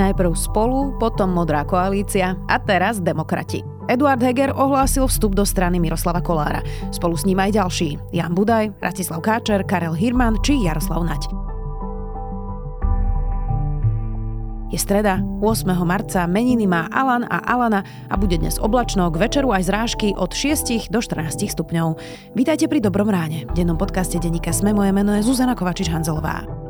Najprv spolu, potom Modrá koalícia a teraz demokrati. Eduard Heger ohlásil vstup do strany Miroslava Kolára. Spolu s ním aj ďalší. Jan Budaj, Rastislav Káčer, Karel Hirman či Jaroslav Nať. Je streda, 8. marca, meniny má Alan a Alana a bude dnes oblačno, k večeru aj zrážky od 6 do 14 stupňov. Vítajte pri Dobrom ráne. V dennom podcaste Denika Sme moje meno je Zuzana Kovačič-Hanzelová.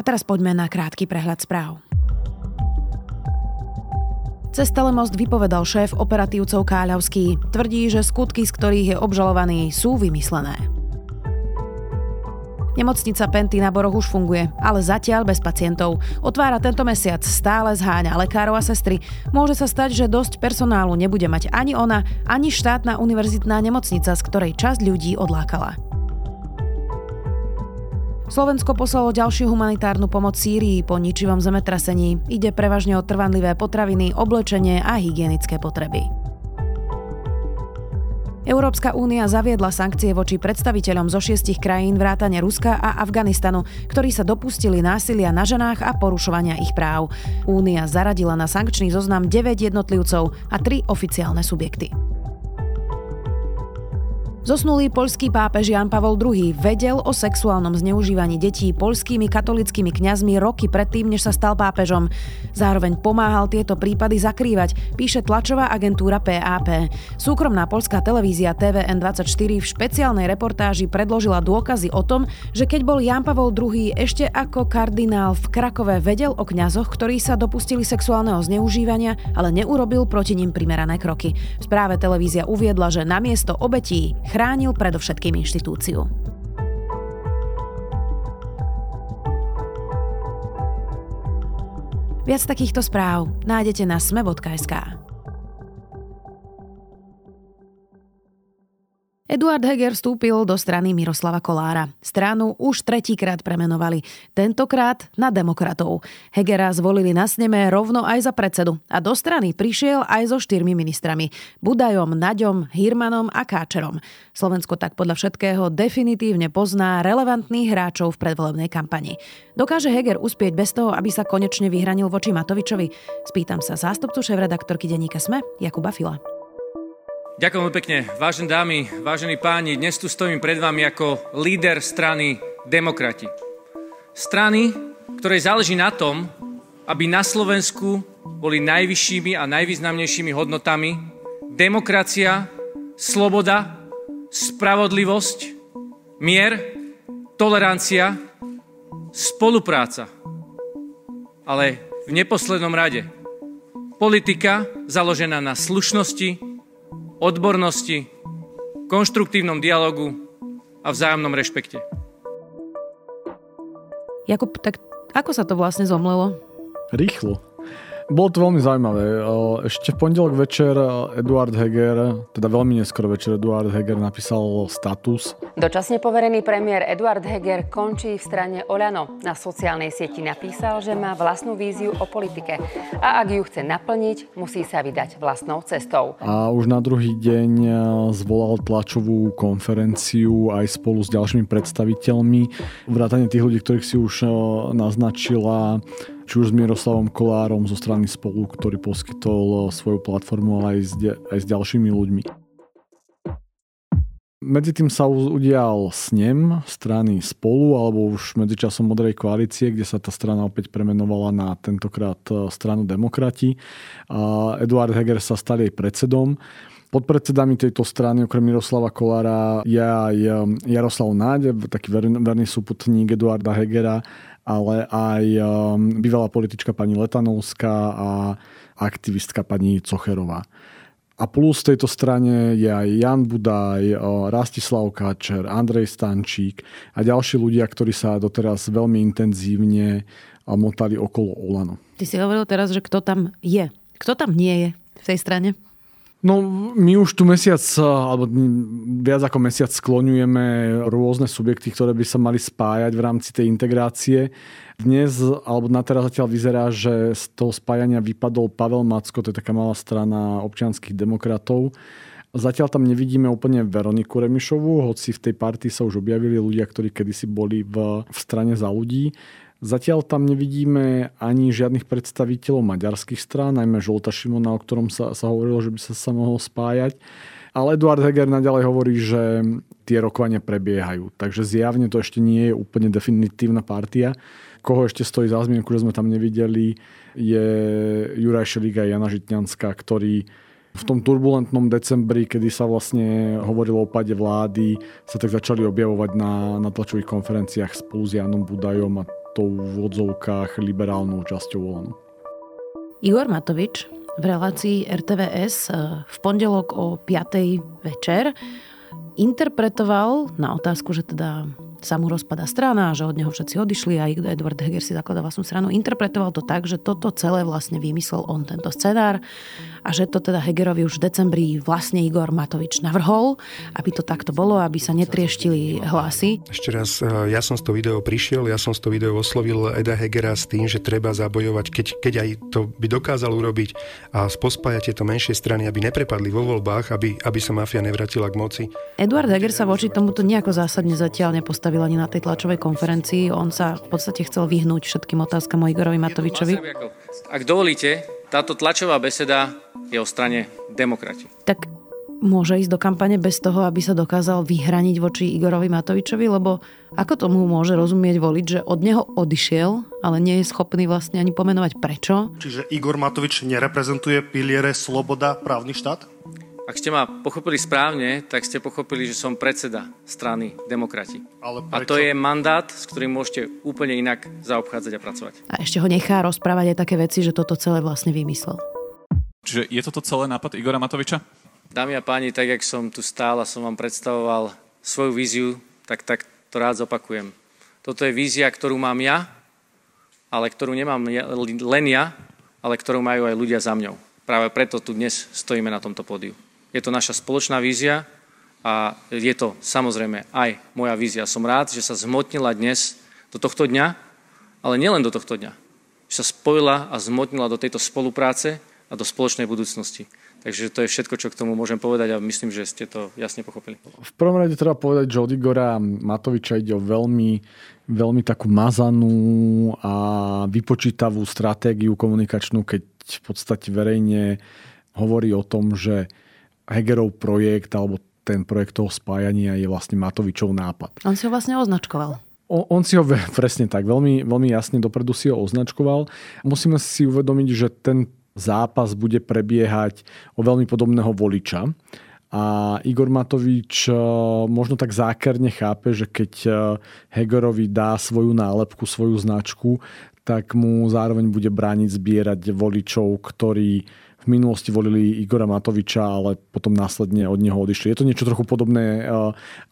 A teraz poďme na krátky prehľad správ. Cez telemost vypovedal šéf operatívcov Káľavský. Tvrdí, že skutky, z ktorých je obžalovaný, sú vymyslené. Nemocnica Penty na Boroch už funguje, ale zatiaľ bez pacientov. Otvára tento mesiac, stále zháňa lekárov a sestry. Môže sa stať, že dosť personálu nebude mať ani ona, ani štátna univerzitná nemocnica, z ktorej časť ľudí odlákala. Slovensko poslalo ďalšiu humanitárnu pomoc Sýrii po ničivom zemetrasení. Ide prevažne o trvanlivé potraviny, oblečenie a hygienické potreby. Európska únia zaviedla sankcie voči predstaviteľom zo šiestich krajín vrátane Ruska a Afganistanu, ktorí sa dopustili násilia na ženách a porušovania ich práv. Únia zaradila na sankčný zoznam 9 jednotlivcov a 3 oficiálne subjekty. Zosnulý poľský pápež Jan Pavol II vedel o sexuálnom zneužívaní detí poľskými katolickými kňazmi roky predtým, než sa stal pápežom. Zároveň pomáhal tieto prípady zakrývať, píše tlačová agentúra PAP. Súkromná poľská televízia TVN24 v špeciálnej reportáži predložila dôkazy o tom, že keď bol Jan Pavol II ešte ako kardinál v Krakove vedel o kňazoch, ktorí sa dopustili sexuálneho zneužívania, ale neurobil proti nim primerané kroky. V správe televízia uviedla, že namiesto obetí chránil predovšetkým inštitúciu. Viac takýchto správ nájdete na sme.sk. Eduard Heger vstúpil do strany Miroslava Kolára. Stranu už tretíkrát premenovali, tentokrát na demokratov. Hegera zvolili na sneme rovno aj za predsedu a do strany prišiel aj so štyrmi ministrami. Budajom, Naďom, Hirmanom a Káčerom. Slovensko tak podľa všetkého definitívne pozná relevantných hráčov v predvolebnej kampani. Dokáže Heger uspieť bez toho, aby sa konečne vyhranil voči Matovičovi? Spýtam sa zástupcu šéf-redaktorky denníka SME, Jakuba Fila. Ďakujem pekne. Vážené dámy, vážení páni, dnes tu stojím pred vami ako líder strany Demokrati. Strany, ktorej záleží na tom, aby na Slovensku boli najvyššími a najvýznamnejšími hodnotami demokracia, sloboda, spravodlivosť, mier, tolerancia, spolupráca. Ale v neposlednom rade politika založená na slušnosti, odbornosti, konštruktívnom dialogu a vzájomnom rešpekte. Jakub, tak ako sa to vlastne zomlelo? Rýchlo. Bolo to veľmi zaujímavé. Ešte v pondelok večer Eduard Heger, teda veľmi neskoro večer Eduard Heger napísal status. Dočasne poverený premiér Eduard Heger končí v strane Oľano. Na sociálnej sieti napísal, že má vlastnú víziu o politike a ak ju chce naplniť, musí sa vydať vlastnou cestou. A už na druhý deň zvolal tlačovú konferenciu aj spolu s ďalšími predstaviteľmi. Vrátane tých ľudí, ktorých si už naznačila či už s Miroslavom Kolárom zo strany Spolu, ktorý poskytol eh, svoju platformu, ale aj s, aj s ďalšími ľuďmi. Medzi tým sa udial snem strany Spolu, alebo už medzičasom Modrej koalície, kde sa tá strana opäť premenovala na tentokrát eh, stranu Demokrati. Eduard Heger sa stal jej predsedom. Podpredsedami tejto strany, okrem Miroslava Kolára, je aj eh, Jaroslav Náď, taký verný súputník Eduarda Hegera ale aj um, bývalá politička pani Letanovská a aktivistka pani Cocherová. A plus tejto strane je aj Jan Budaj, Rastislav Káčer, Andrej Stančík a ďalší ľudia, ktorí sa doteraz veľmi intenzívne motali okolo Olano. Ty si hovoril teraz, že kto tam je. Kto tam nie je v tej strane? No, my už tu mesiac, alebo viac ako mesiac skloňujeme rôzne subjekty, ktoré by sa mali spájať v rámci tej integrácie. Dnes, alebo na teraz zatiaľ vyzerá, že z toho spájania vypadol Pavel Macko, to je taká malá strana občianských demokratov. Zatiaľ tam nevidíme úplne Veroniku Remišovú, hoci v tej partii sa už objavili ľudia, ktorí kedysi boli v, v strane za ľudí. Zatiaľ tam nevidíme ani žiadnych predstaviteľov maďarských strán, najmä Žolta Šimona, o ktorom sa, sa hovorilo, že by sa sa mohol spájať. Ale Eduard Heger naďalej hovorí, že tie rokovania prebiehajú. Takže zjavne to ešte nie je úplne definitívna partia. Koho ešte stojí za zmienku, že sme tam nevideli, je Juraj Šelík a Jana Žitňanská, ktorí v tom turbulentnom decembri, kedy sa vlastne hovorilo o pade vlády, sa tak začali objavovať na, na tlačových konferenciách spolu s Janom Budajom a tou v odzovkách liberálnou časťou Olanu. Igor Matovič v relácii RTVS eh, v pondelok o 5. večer interpretoval na otázku, že teda sa mu rozpada strana, že od neho všetci odišli a Edward Heger si zakladá vlastnú stranu. Interpretoval to tak, že toto celé vlastne vymyslel on, tento scenár a že to teda Hegerovi už v decembri vlastne Igor Matovič navrhol, aby to takto bolo, aby sa netrieštili hlasy. Ešte raz, eh, ja som z toho video prišiel, ja som z toho video oslovil Eda Hegera s tým, že treba zabojovať, keď, keď aj to by dokázal urobiť a pospájať tieto menšie strany, aby neprepadli vo voľbách, aby, aby sa mafia nevratila k moci. Eduard Heger sa voči tomuto nejako zásadne zatiaľ nepostavil ani na tej tlačovej konferencii. On sa v podstate chcel vyhnúť všetkým otázkam o Igorovi Matovičovi. Ak dovolíte, táto tlačová beseda je o strane demokrati. Tak môže ísť do kampane bez toho, aby sa dokázal vyhraniť voči Igorovi Matovičovi, lebo ako tomu môže rozumieť voliť, že od neho odišiel, ale nie je schopný vlastne ani pomenovať prečo? Čiže Igor Matovič nereprezentuje piliere sloboda, právny štát? Ak ste ma pochopili správne, tak ste pochopili, že som predseda strany Demokrati. Ale a to je mandát, s ktorým môžete úplne inak zaobchádzať a pracovať. A ešte ho nechá rozprávať aj také veci, že toto celé vlastne vymyslel. Čiže je toto celé nápad Igora Matoviča? Dámy a páni, tak jak som tu stál a som vám predstavoval svoju víziu, tak, tak to rád zopakujem. Toto je vízia, ktorú mám ja, ale ktorú nemám len ja, ale ktorú majú aj ľudia za mňou. Práve preto tu dnes stojíme na tomto pódiu. Je to naša spoločná vízia a je to samozrejme aj moja vízia. Som rád, že sa zmotnila dnes do tohto dňa, ale nielen do tohto dňa. Že sa spojila a zmotnila do tejto spolupráce a do spoločnej budúcnosti. Takže to je všetko, čo k tomu môžem povedať a myslím, že ste to jasne pochopili. V prvom rade treba povedať, že od Igora Matoviča ide o veľmi, veľmi takú mazanú a vypočítavú stratégiu komunikačnú, keď v podstate verejne hovorí o tom, že Hegerov projekt alebo ten projekt toho spájania je vlastne Matovičov nápad. On si ho vlastne označkoval. On, on si ho presne tak, veľmi, veľmi jasne dopredu si ho označkoval. Musíme si uvedomiť, že ten zápas bude prebiehať o veľmi podobného voliča. A Igor Matovič e, možno tak zákerne chápe, že keď e, Hegerovi dá svoju nálepku, svoju značku, tak mu zároveň bude brániť zbierať voličov, ktorí v minulosti volili Igora Matoviča, ale potom následne od neho odišli. Je to niečo trochu podobné, eh,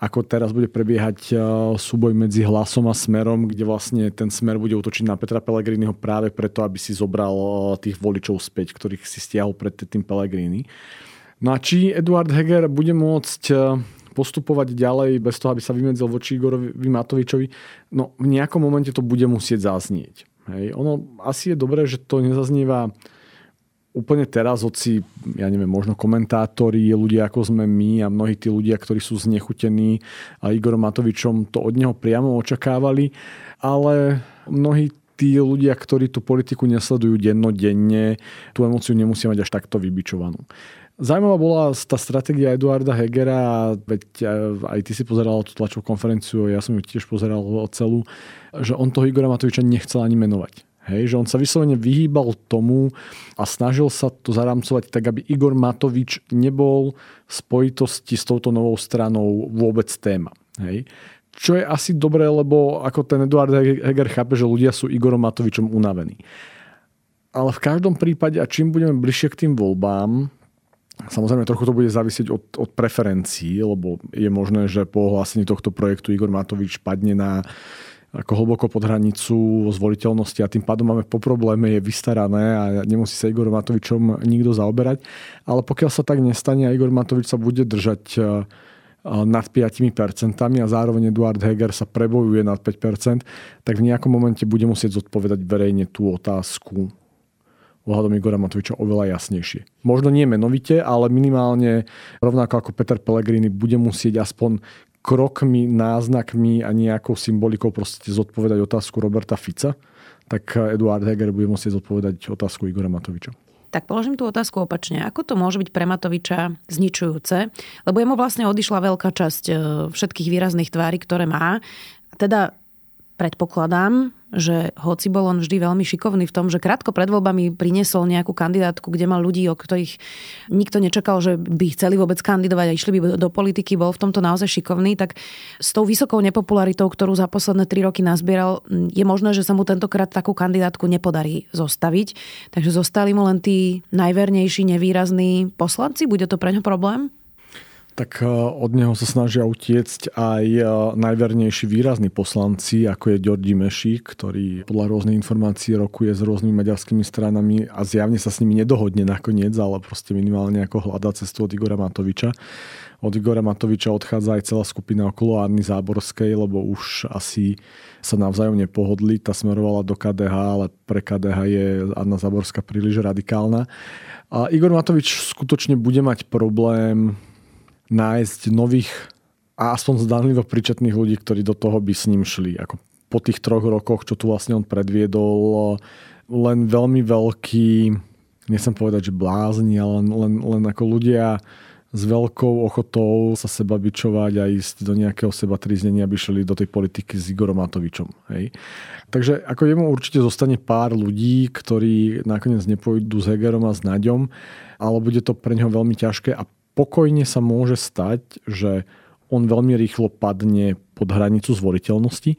ako teraz bude prebiehať eh, súboj medzi hlasom a smerom, kde vlastne ten smer bude utočiť na Petra Pellegriniho práve preto, aby si zobral eh, tých voličov späť, ktorých si stiahol pred tým Pellegrini. No a či Eduard Heger bude môcť postupovať ďalej bez toho, aby sa vymedzil voči Igorovi Matovičovi, no v nejakom momente to bude musieť zaznieť. Hej. Ono asi je dobré, že to nezaznieva úplne teraz, hoci, ja neviem, možno komentátori, ľudia ako sme my a mnohí tí ľudia, ktorí sú znechutení a Igorom Matovičom to od neho priamo očakávali, ale mnohí tí ľudia, ktorí tú politiku nesledujú dennodenne, tú emociu nemusia mať až takto vybičovanú. Zajímavá bola tá stratégia Eduarda Hegera, veď aj ty si pozeral tú tlačovú konferenciu, ja som ju tiež pozeral celú, že on toho Igora Matoviča nechcel ani menovať. Hej, že on sa vyslovene vyhýbal tomu a snažil sa to zaramcovať tak, aby Igor Matovič nebol v spojitosti s touto novou stranou vôbec téma. Hej. Čo je asi dobré, lebo ako ten Eduard Heger chápe, že ľudia sú Igorom Matovičom unavení. Ale v každom prípade, a čím budeme bližšie k tým voľbám, Samozrejme, trochu to bude závisieť od, od preferencií, lebo je možné, že po ohlásení tohto projektu Igor Matovič padne na ako hlboko pod hranicu zvoliteľnosti a tým pádom máme po probléme, je vystarané a nemusí sa Igor Matovičom nikto zaoberať. Ale pokiaľ sa tak nestane a Igor Matovič sa bude držať e, nad 5% a zároveň Eduard Heger sa prebojuje nad 5%, tak v nejakom momente bude musieť zodpovedať verejne tú otázku ohľadom Igora Matoviča oveľa jasnejšie. Možno nie menovite, ale minimálne rovnako ako Peter Pellegrini bude musieť aspoň krokmi, náznakmi a nejakou symbolikou proste zodpovedať otázku Roberta Fica, tak Eduard Heger bude musieť zodpovedať otázku Igora Matoviča. Tak položím tú otázku opačne. Ako to môže byť pre Matoviča zničujúce? Lebo jemu vlastne odišla veľká časť e, všetkých výrazných tvári, ktoré má. Teda predpokladám, že hoci bol on vždy veľmi šikovný v tom, že krátko pred voľbami priniesol nejakú kandidátku, kde mal ľudí, o ktorých nikto nečakal, že by chceli vôbec kandidovať a išli by do politiky, bol v tomto naozaj šikovný, tak s tou vysokou nepopularitou, ktorú za posledné tri roky nazbieral, je možné, že sa mu tentokrát takú kandidátku nepodarí zostaviť. Takže zostali mu len tí najvernejší, nevýrazní poslanci. Bude to pre ňo problém? Tak e, od neho sa snažia utiecť aj e, najvernejší výrazní poslanci, ako je Ďordi Mešík, ktorý podľa rôznych informácií rokuje s rôznymi maďarskými stranami a zjavne sa s nimi nedohodne nakoniec, ale proste minimálne ako hľadá cestu od Igora Matoviča. Od Igora Matoviča odchádza aj celá skupina okolo Anny Záborskej, lebo už asi sa navzájom nepohodli. Tá smerovala do KDH, ale pre KDH je Anna Záborská príliš radikálna. A Igor Matovič skutočne bude mať problém nájsť nových a aspoň zdanlivo pričetných ľudí, ktorí do toho by s ním šli. Ako po tých troch rokoch, čo tu vlastne on predviedol, len veľmi veľký, nechcem povedať, že blázni, ale len, len, len ako ľudia s veľkou ochotou sa seba bičovať a ísť do nejakého seba tríznenia, aby šli do tej politiky s Igorom Matovičom. Hej. Takže ako jemu určite zostane pár ľudí, ktorí nakoniec nepôjdu s Hegerom a s Naďom, ale bude to pre neho veľmi ťažké a pokojne sa môže stať, že on veľmi rýchlo padne pod hranicu zvoliteľnosti.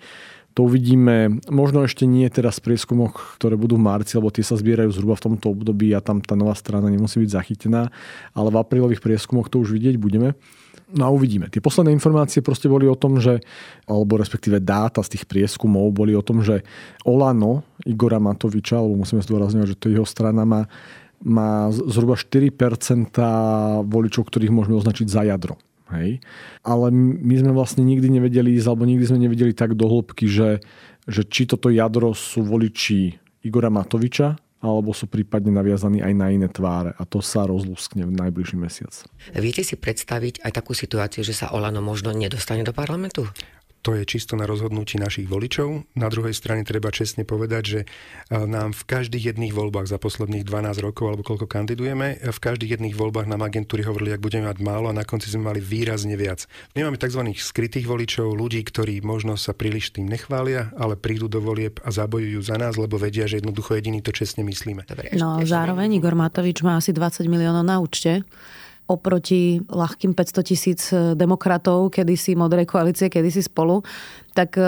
To uvidíme možno ešte nie teraz v prieskumoch, ktoré budú v marci, lebo tie sa zbierajú zhruba v tomto období a tam tá nová strana nemusí byť zachytená, ale v aprílových prieskumoch to už vidieť budeme. No a uvidíme. Tie posledné informácie proste boli o tom, že, alebo respektíve dáta z tých prieskumov boli o tom, že Olano Igora Matoviča, alebo musíme zdôrazňovať, že to jeho strana má má zhruba 4% voličov, ktorých môžeme označiť za jadro. Hej. Ale my sme vlastne nikdy nevedeli alebo nikdy sme nevedeli tak do hĺbky, že, že či toto jadro sú voliči Igora Matoviča, alebo sú prípadne naviazaní aj na iné tváre. A to sa rozlúskne v najbližší mesiac. Viete si predstaviť aj takú situáciu, že sa Olano možno nedostane do parlamentu? To je čisto na rozhodnutí našich voličov. Na druhej strane treba čestne povedať, že e, nám v každých jedných voľbách za posledných 12 rokov, alebo koľko kandidujeme, e, v každých jedných voľbách nám agentúry hovorili, ak budeme mať málo a na konci sme mali výrazne viac. My máme tzv. skrytých voličov, ľudí, ktorí možno sa príliš tým nechvália, ale prídu do volieb a zabojujú za nás, lebo vedia, že jednoducho jediný to čestne myslíme. Dobre, no zároveň Igor Matovič má asi 20 miliónov na účte oproti ľahkým 500 tisíc e, demokratov, kedysi modrej koalície, kedysi spolu, tak e,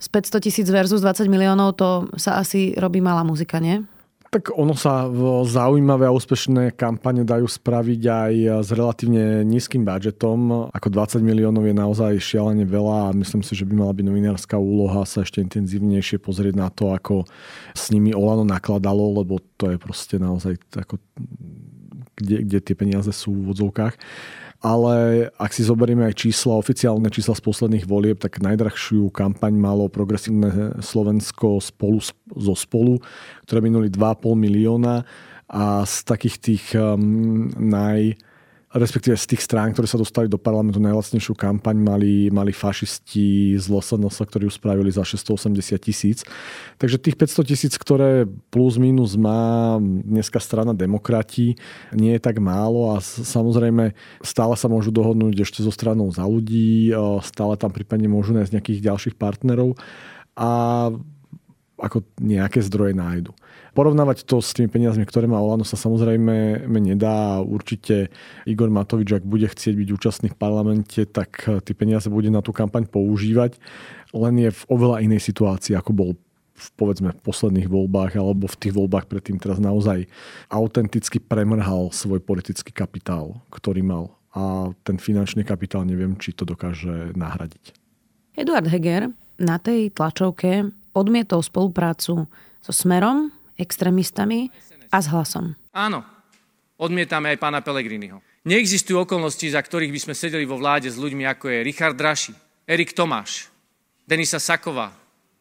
z 500 tisíc versus 20 miliónov to sa asi robí malá muzika, nie? Tak ono sa v zaujímavé a úspešné kampane dajú spraviť aj s relatívne nízkym budžetom. Ako 20 miliónov je naozaj šialene veľa a myslím si, že by mala byť novinárska úloha sa ešte intenzívnejšie pozrieť na to, ako s nimi Olano nakladalo, lebo to je proste naozaj ako kde, kde tie peniaze sú v odzovkách. Ale ak si zoberieme aj čísla, oficiálne čísla z posledných volieb, tak najdrahšiu kampaň malo progresívne Slovensko spolu zo spolu, ktoré minuli 2,5 milióna a z takých tých um, naj, respektíve z tých strán, ktoré sa dostali do parlamentu najlacnejšiu kampaň, mali, mali fašisti z LSNS, ktorí ju spravili za 680 tisíc. Takže tých 500 tisíc, ktoré plus minus má dneska strana demokrati, nie je tak málo a samozrejme stále sa môžu dohodnúť ešte so stranou za ľudí, stále tam prípadne môžu nájsť nejakých ďalších partnerov a ako nejaké zdroje nájdu. Porovnávať to s tými peniazmi, ktoré má Olano, sa samozrejme nedá. Určite Igor Matovič, ak bude chcieť byť účastný v parlamente, tak tie peniaze bude na tú kampaň používať. Len je v oveľa inej situácii, ako bol v, povedzme v posledných voľbách alebo v tých voľbách predtým teraz naozaj autenticky premrhal svoj politický kapitál, ktorý mal a ten finančný kapitál neviem, či to dokáže nahradiť. Eduard Heger na tej tlačovke odmietol spoluprácu so Smerom, extrémistami a s hlasom. Áno, odmietame aj pána Pelegriniho. Neexistujú okolnosti, za ktorých by sme sedeli vo vláde s ľuďmi ako je Richard Draši, Erik Tomáš, Denisa Saková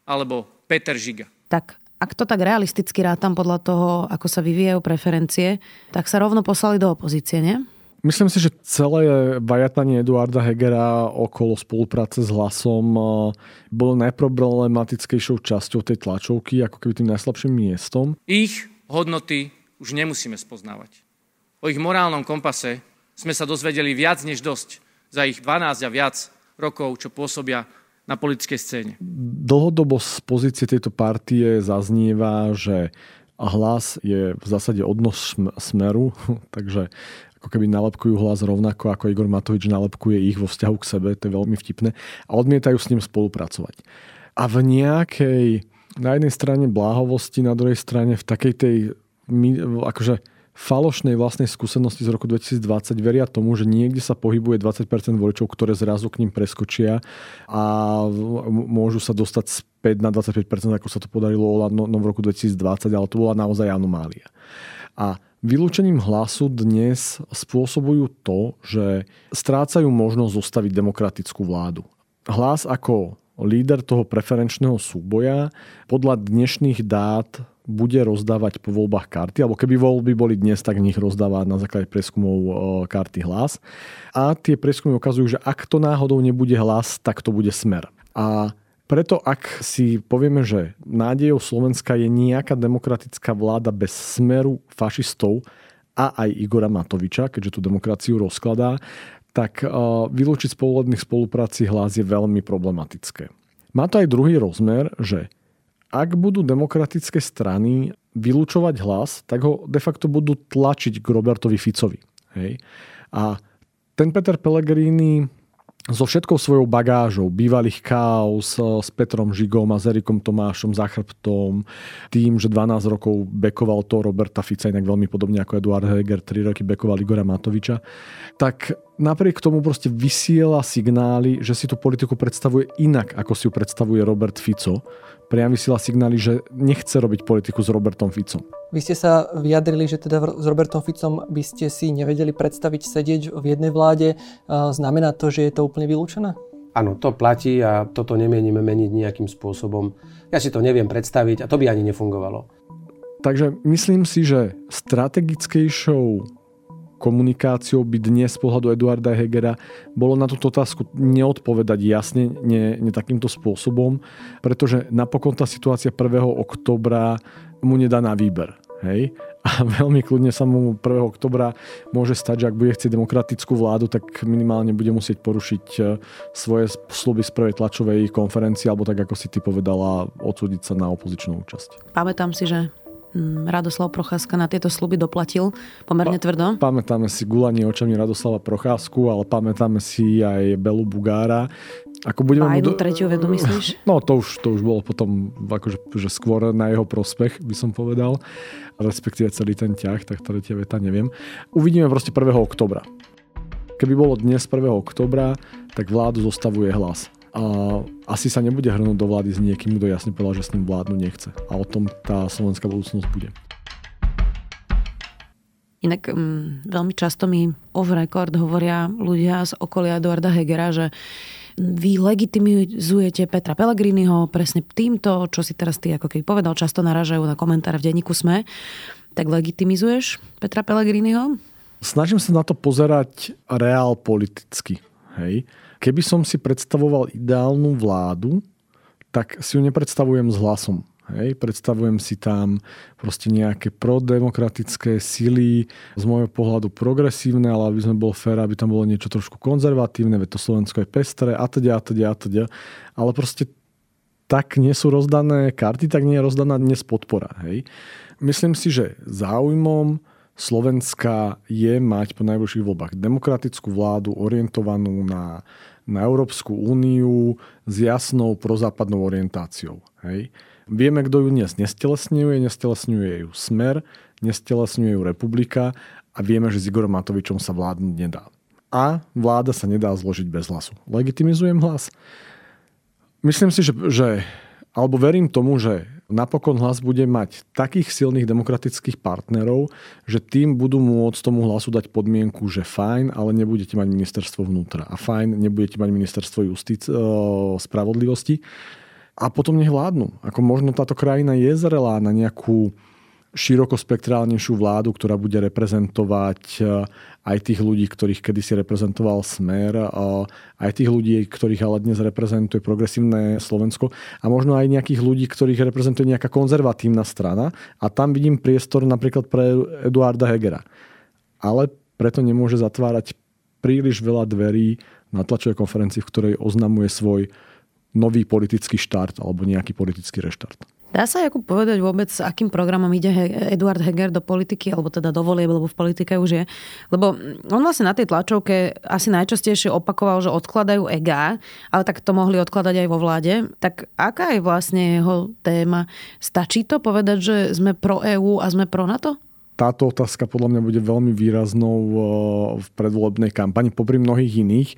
alebo Peter Žiga. Tak ak to tak realisticky rátam podľa toho, ako sa vyvíjajú preferencie, tak sa rovno poslali do opozície, nie? Myslím si, že celé vajatanie Eduarda Hegera okolo spolupráce s hlasom eh, bolo najproblematickejšou časťou tej tlačovky, ako keby tým najslabším miestom. Ich hodnoty už nemusíme spoznávať. O ich morálnom kompase sme sa dozvedeli viac než dosť za ich 12 a viac rokov, čo pôsobia na politickej scéne. Dlhodobo z pozície tejto partie zaznieva, že hlas je v zásade odnos smeru, takže ako keby nalepkujú hlas rovnako ako Igor Matovič nalepkuje ich vo vzťahu k sebe, to je veľmi vtipné, a odmietajú s ním spolupracovať. A v nejakej, na jednej strane bláhovosti, na druhej strane v takej tej akože falošnej vlastnej skúsenosti z roku 2020 veria tomu, že niekde sa pohybuje 20% voličov, ktoré zrazu k ním preskočia a môžu sa dostať späť na 25%, ako sa to podarilo Olano v roku 2020, ale to bola naozaj anomália. A Vylúčením hlasu dnes spôsobujú to, že strácajú možnosť zostaviť demokratickú vládu. Hlas ako líder toho preferenčného súboja podľa dnešných dát bude rozdávať po voľbách karty, alebo keby voľby boli dnes, tak nich rozdáva na základe preskumov e, karty hlas. A tie preskumy ukazujú, že ak to náhodou nebude hlas, tak to bude smer. A preto ak si povieme, že nádejou Slovenska je nejaká demokratická vláda bez smeru fašistov a aj Igora Matoviča, keďže tú demokraciu rozkladá, tak uh, vylúčiť z povolebných spolupráci hlas je veľmi problematické. Má to aj druhý rozmer, že ak budú demokratické strany vylúčovať hlas, tak ho de facto budú tlačiť k Robertovi Ficovi. Hej? A ten Peter Pellegrini so všetkou svojou bagážou bývalých chaos s Petrom Žigom a s Tomášom za chrbtom, tým, že 12 rokov bekoval to Roberta Fica, inak veľmi podobne ako Eduard Heger, 3 roky bekoval Igora Matoviča, tak napriek tomu proste vysiela signály, že si tú politiku predstavuje inak, ako si ju predstavuje Robert Fico priam vysiela signály, že nechce robiť politiku s Robertom Ficom. Vy ste sa vyjadrili, že teda s Robertom Ficom by ste si nevedeli predstaviť sedieť v jednej vláde. Znamená to, že je to úplne vylúčené? Áno, to platí a toto nemienime meniť nejakým spôsobom. Ja si to neviem predstaviť a to by ani nefungovalo. Takže myslím si, že strategickejšou komunikáciou by dnes z pohľadu Eduarda Hegera bolo na túto otázku neodpovedať jasne, nie, nie takýmto spôsobom, pretože napokon tá situácia 1. oktobra mu nedá na výber. Hej? A veľmi kľudne sa mu 1. oktobra môže stať, že ak bude chcieť demokratickú vládu, tak minimálne bude musieť porušiť e, svoje sluby z prvej tlačovej konferencie, alebo tak, ako si ty povedala, odsúdiť sa na opozičnú účasť. Pamätám si, že Radoslav Procházka na tieto sluby doplatil pomerne pa- tvrdo. Pamätáme si gulanie očami Radoslava Procházku, ale pamätáme si aj Belu Bugára. Ako budeme a jednu do... tretiu vedu, myslíš? No to už, to už bolo potom akože, že skôr na jeho prospech, by som povedal. Respektíve celý ten ťah, tak tretia veta neviem. Uvidíme proste 1. oktobra. Keby bolo dnes 1. oktobra, tak vládu zostavuje hlas a asi sa nebude hrnúť do vlády s niekým, kto jasne povedal, že s ním vládnu nechce. A o tom tá slovenská budúcnosť bude. Inak um, veľmi často mi off record hovoria ľudia z okolia Eduarda Hegera, že vy legitimizujete Petra Pellegriniho presne týmto, čo si teraz ty ako keď povedal, často naražajú na komentáre v denníku SME. Tak legitimizuješ Petra Pellegriniho? Snažím sa na to pozerať reál politicky. Hej. Keby som si predstavoval ideálnu vládu, tak si ju nepredstavujem s hlasom. Hej, predstavujem si tam proste nejaké prodemokratické sily, z môjho pohľadu progresívne, ale aby sme bol fér, aby tam bolo niečo trošku konzervatívne, veď to Slovensko je pestré a teda, a teda, a teda. Ale proste tak nie sú rozdané karty, tak nie je rozdaná dnes podpora. Hej. Myslím si, že záujmom Slovenska je mať po najbližších voľbách demokratickú vládu orientovanú na na Európsku úniu s jasnou prozápadnou orientáciou. Hej. Vieme, kto ju dnes nestelesňuje, nestelesňuje ju Smer, nestelesňuje ju Republika a vieme, že s Igorom Matovičom sa vládnuť nedá. A vláda sa nedá zložiť bez hlasu. Legitimizujem hlas? Myslím si, že, že alebo verím tomu, že napokon hlas bude mať takých silných demokratických partnerov, že tým budú môcť tomu hlasu dať podmienku, že fajn, ale nebudete mať ministerstvo vnútra a fajn, nebudete mať ministerstvo justíc, e, spravodlivosti a potom nech vládnu. Ako možno táto krajina je zrelá na nejakú širokospektrálnejšiu vládu, ktorá bude reprezentovať eh, aj tých ľudí, ktorých kedysi reprezentoval Smer, aj tých ľudí, ktorých ale dnes reprezentuje progresívne Slovensko a možno aj nejakých ľudí, ktorých reprezentuje nejaká konzervatívna strana a tam vidím priestor napríklad pre Eduarda Hegera. Ale preto nemôže zatvárať príliš veľa dverí na tlačovej konferencii, v ktorej oznamuje svoj nový politický štart alebo nejaký politický reštart. Dá sa ako povedať vôbec, akým programom ide Eduard Heger do politiky, alebo teda do volie, lebo v politike už je. Lebo on vlastne na tej tlačovke asi najčastejšie opakoval, že odkladajú EGA, ale tak to mohli odkladať aj vo vláde. Tak aká je vlastne jeho téma? Stačí to povedať, že sme pro EÚ a sme pro NATO? Táto otázka podľa mňa bude veľmi výraznou eh, v predvolebnej kampani, popri mnohých iných.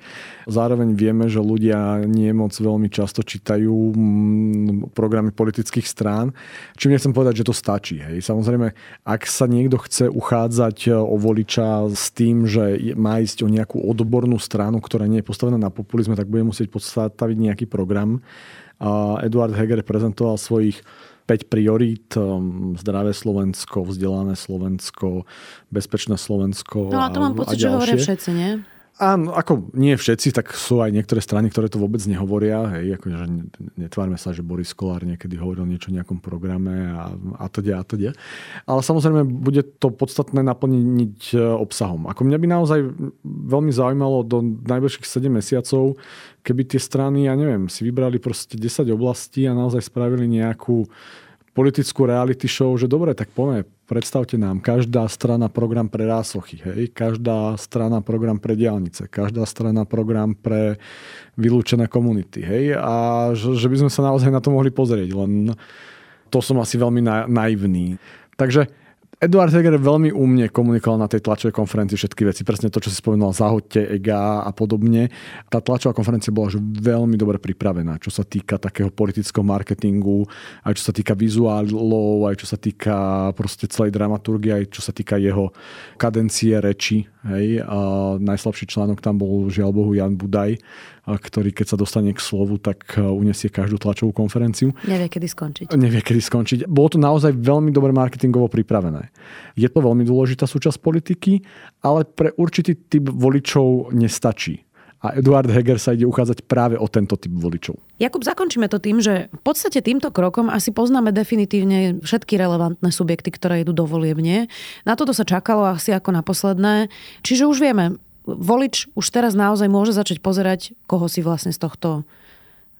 Zároveň vieme, že ľudia nie moc veľmi často čítajú mm, programy politických strán. Čím nechcem povedať, že to stačí. Hej. Samozrejme, ak sa niekto chce uchádzať eh, o voliča s tým, že má ísť o nejakú odbornú stranu, ktorá nie je postavená na populizme, tak bude musieť postaviť nejaký program. Eduard Heger prezentoval svojich 5 priorít, um, zdravé Slovensko, vzdelané Slovensko, bezpečné Slovensko. No a to mám pocit, že hovoria všetci, nie? Áno, ako nie všetci, tak sú aj niektoré strany, ktoré to vôbec nehovoria. Hej, akože netvárme sa, že Boris Kolár niekedy hovoril niečo o nejakom programe a, a to a to. Ale samozrejme bude to podstatné naplniť e, obsahom. Ako mňa by naozaj veľmi zaujímalo do najbližších 7 mesiacov, keby tie strany, ja neviem, si vybrali proste 10 oblastí a naozaj spravili nejakú politickú reality show, že dobre, tak poďme, predstavte nám, každá strana program pre rásochy, hej, každá strana program pre diálnice, každá strana program pre vylúčené komunity, hej, a že, že by sme sa naozaj na to mohli pozrieť, len to som asi veľmi na, naivný. Takže Eduard Heger veľmi umne komunikoval na tej tlačovej konferencii všetky veci, presne to, čo si spomenul, zahoďte, EGA a podobne. Tá tlačová konferencia bola že veľmi dobre pripravená, čo sa týka takého politického marketingu, aj čo sa týka vizuálov, aj čo sa týka proste celej dramaturgie, aj čo sa týka jeho kadencie reči. Hej. A najslabší článok tam bol žiaľ Bohu Jan Budaj, ktorý keď sa dostane k slovu, tak e, unesie každú tlačovú konferenciu. Nevie, kedy skončiť. Nevie, kedy skončiť. Bolo to naozaj veľmi dobre marketingovo pripravené. Je to veľmi dôležitá súčasť politiky, ale pre určitý typ voličov nestačí. A Eduard Heger sa ide uchádzať práve o tento typ voličov. Jakub, zakončíme to tým, že v podstate týmto krokom asi poznáme definitívne všetky relevantné subjekty, ktoré idú do voliebne. Na toto sa čakalo asi ako na posledné. Čiže už vieme, volič už teraz naozaj môže začať pozerať, koho si vlastne z tohto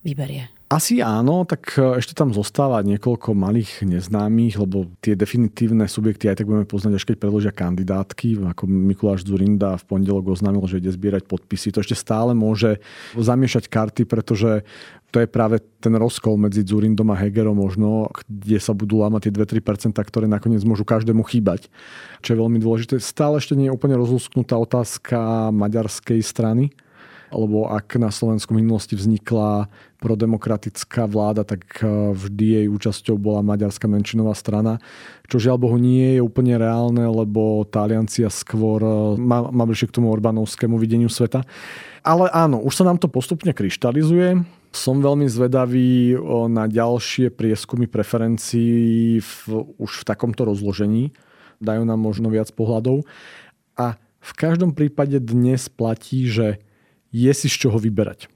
vyberie. Asi áno, tak e, ešte tam zostáva niekoľko malých neznámych, lebo tie definitívne subjekty aj tak budeme poznať, až keď predložia kandidátky. Ako Mikuláš Zurinda v pondelok oznámil, že ide zbierať podpisy. To ešte stále môže zamiešať karty, pretože to je práve ten rozkol medzi Zurindom a Hegerom možno, kde sa budú lámať tie 2-3%, ktoré nakoniec môžu každému chýbať. Čo je veľmi dôležité. Stále ešte nie je úplne rozlusknutá otázka maďarskej strany, lebo ak na Slovensku v minulosti vznikla prodemokratická vláda, tak eh, vždy jej účasťou bola maďarská menšinová strana, čo žiaľ Bohu nie je úplne reálne, lebo tá aliancia skôr eh, má, má bližšie k tomu Orbánovskému videniu sveta. Ale áno, už sa nám to postupne kryštalizuje. Som veľmi zvedavý eh, na ďalšie prieskumy preferencií v, už v takomto rozložení. Dajú nám možno viac pohľadov. A v každom prípade dnes platí, že je si z čoho vyberať.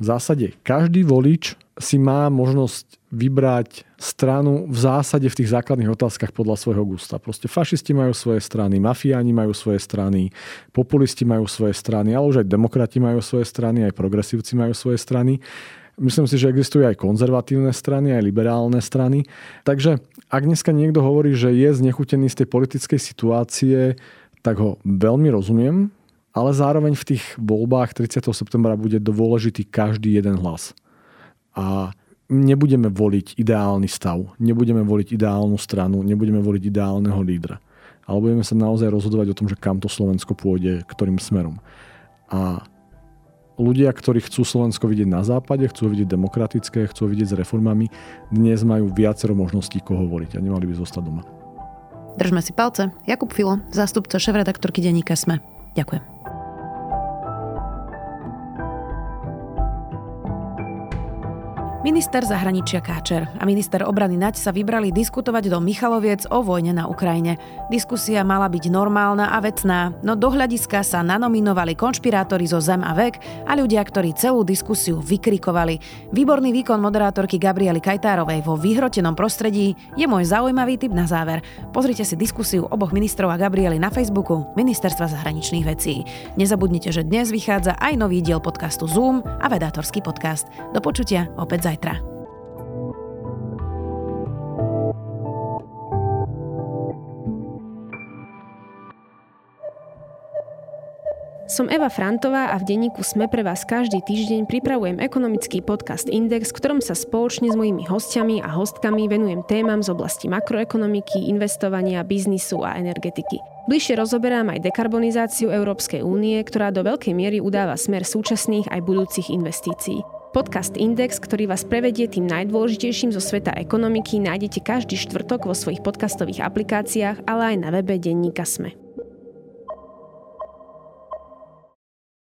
V zásade každý volič si má možnosť vybrať stranu v zásade v tých základných otázkach podľa svojho gusta. Proste fašisti majú svoje strany, mafiáni majú svoje strany, populisti majú svoje strany, ale už aj demokrati majú svoje strany, aj progresívci majú svoje strany. Myslím si, že existujú aj konzervatívne strany, aj liberálne strany. Takže ak dneska niekto hovorí, že je znechutený z tej politickej situácie, tak ho veľmi rozumiem, ale zároveň v tých voľbách 30. septembra bude dôležitý každý jeden hlas. A nebudeme voliť ideálny stav, nebudeme voliť ideálnu stranu, nebudeme voliť ideálneho lídra. Ale budeme sa naozaj rozhodovať o tom, že kam to Slovensko pôjde, ktorým smerom. A ľudia, ktorí chcú Slovensko vidieť na západe, chcú vidieť demokratické, chcú vidieť s reformami, dnes majú viacero možností, koho voliť a nemali by zostať doma. Držme si palce. Jakub Filo, zástupca šéf-redaktorky denníka Sme. Ďakujem. Minister zahraničia Káčer a minister obrany Naď sa vybrali diskutovať do Michaloviec o vojne na Ukrajine. Diskusia mala byť normálna a vecná, no do hľadiska sa nanominovali konšpirátori zo Zem a Vek a ľudia, ktorí celú diskusiu vykrikovali. Výborný výkon moderátorky Gabriely Kajtárovej vo vyhrotenom prostredí je môj zaujímavý tip na záver. Pozrite si diskusiu oboch ministrov a Gabriely na Facebooku Ministerstva zahraničných vecí. Nezabudnite, že dnes vychádza aj nový diel podcastu Zoom a vedátorský podcast. Do počutia opäť zajtra zajtra. Som Eva Frantová a v denníku Sme pre vás každý týždeň pripravujem ekonomický podcast Index, v ktorom sa spoločne s mojimi hostiami a hostkami venujem témam z oblasti makroekonomiky, investovania, biznisu a energetiky. Bližšie rozoberám aj dekarbonizáciu Európskej únie, ktorá do veľkej miery udáva smer súčasných aj budúcich investícií. Podcast Index, ktorý vás prevedie tým najdôležitejším zo sveta ekonomiky, nájdete každý štvrtok vo svojich podcastových aplikáciách, ale aj na webe denníka Sme.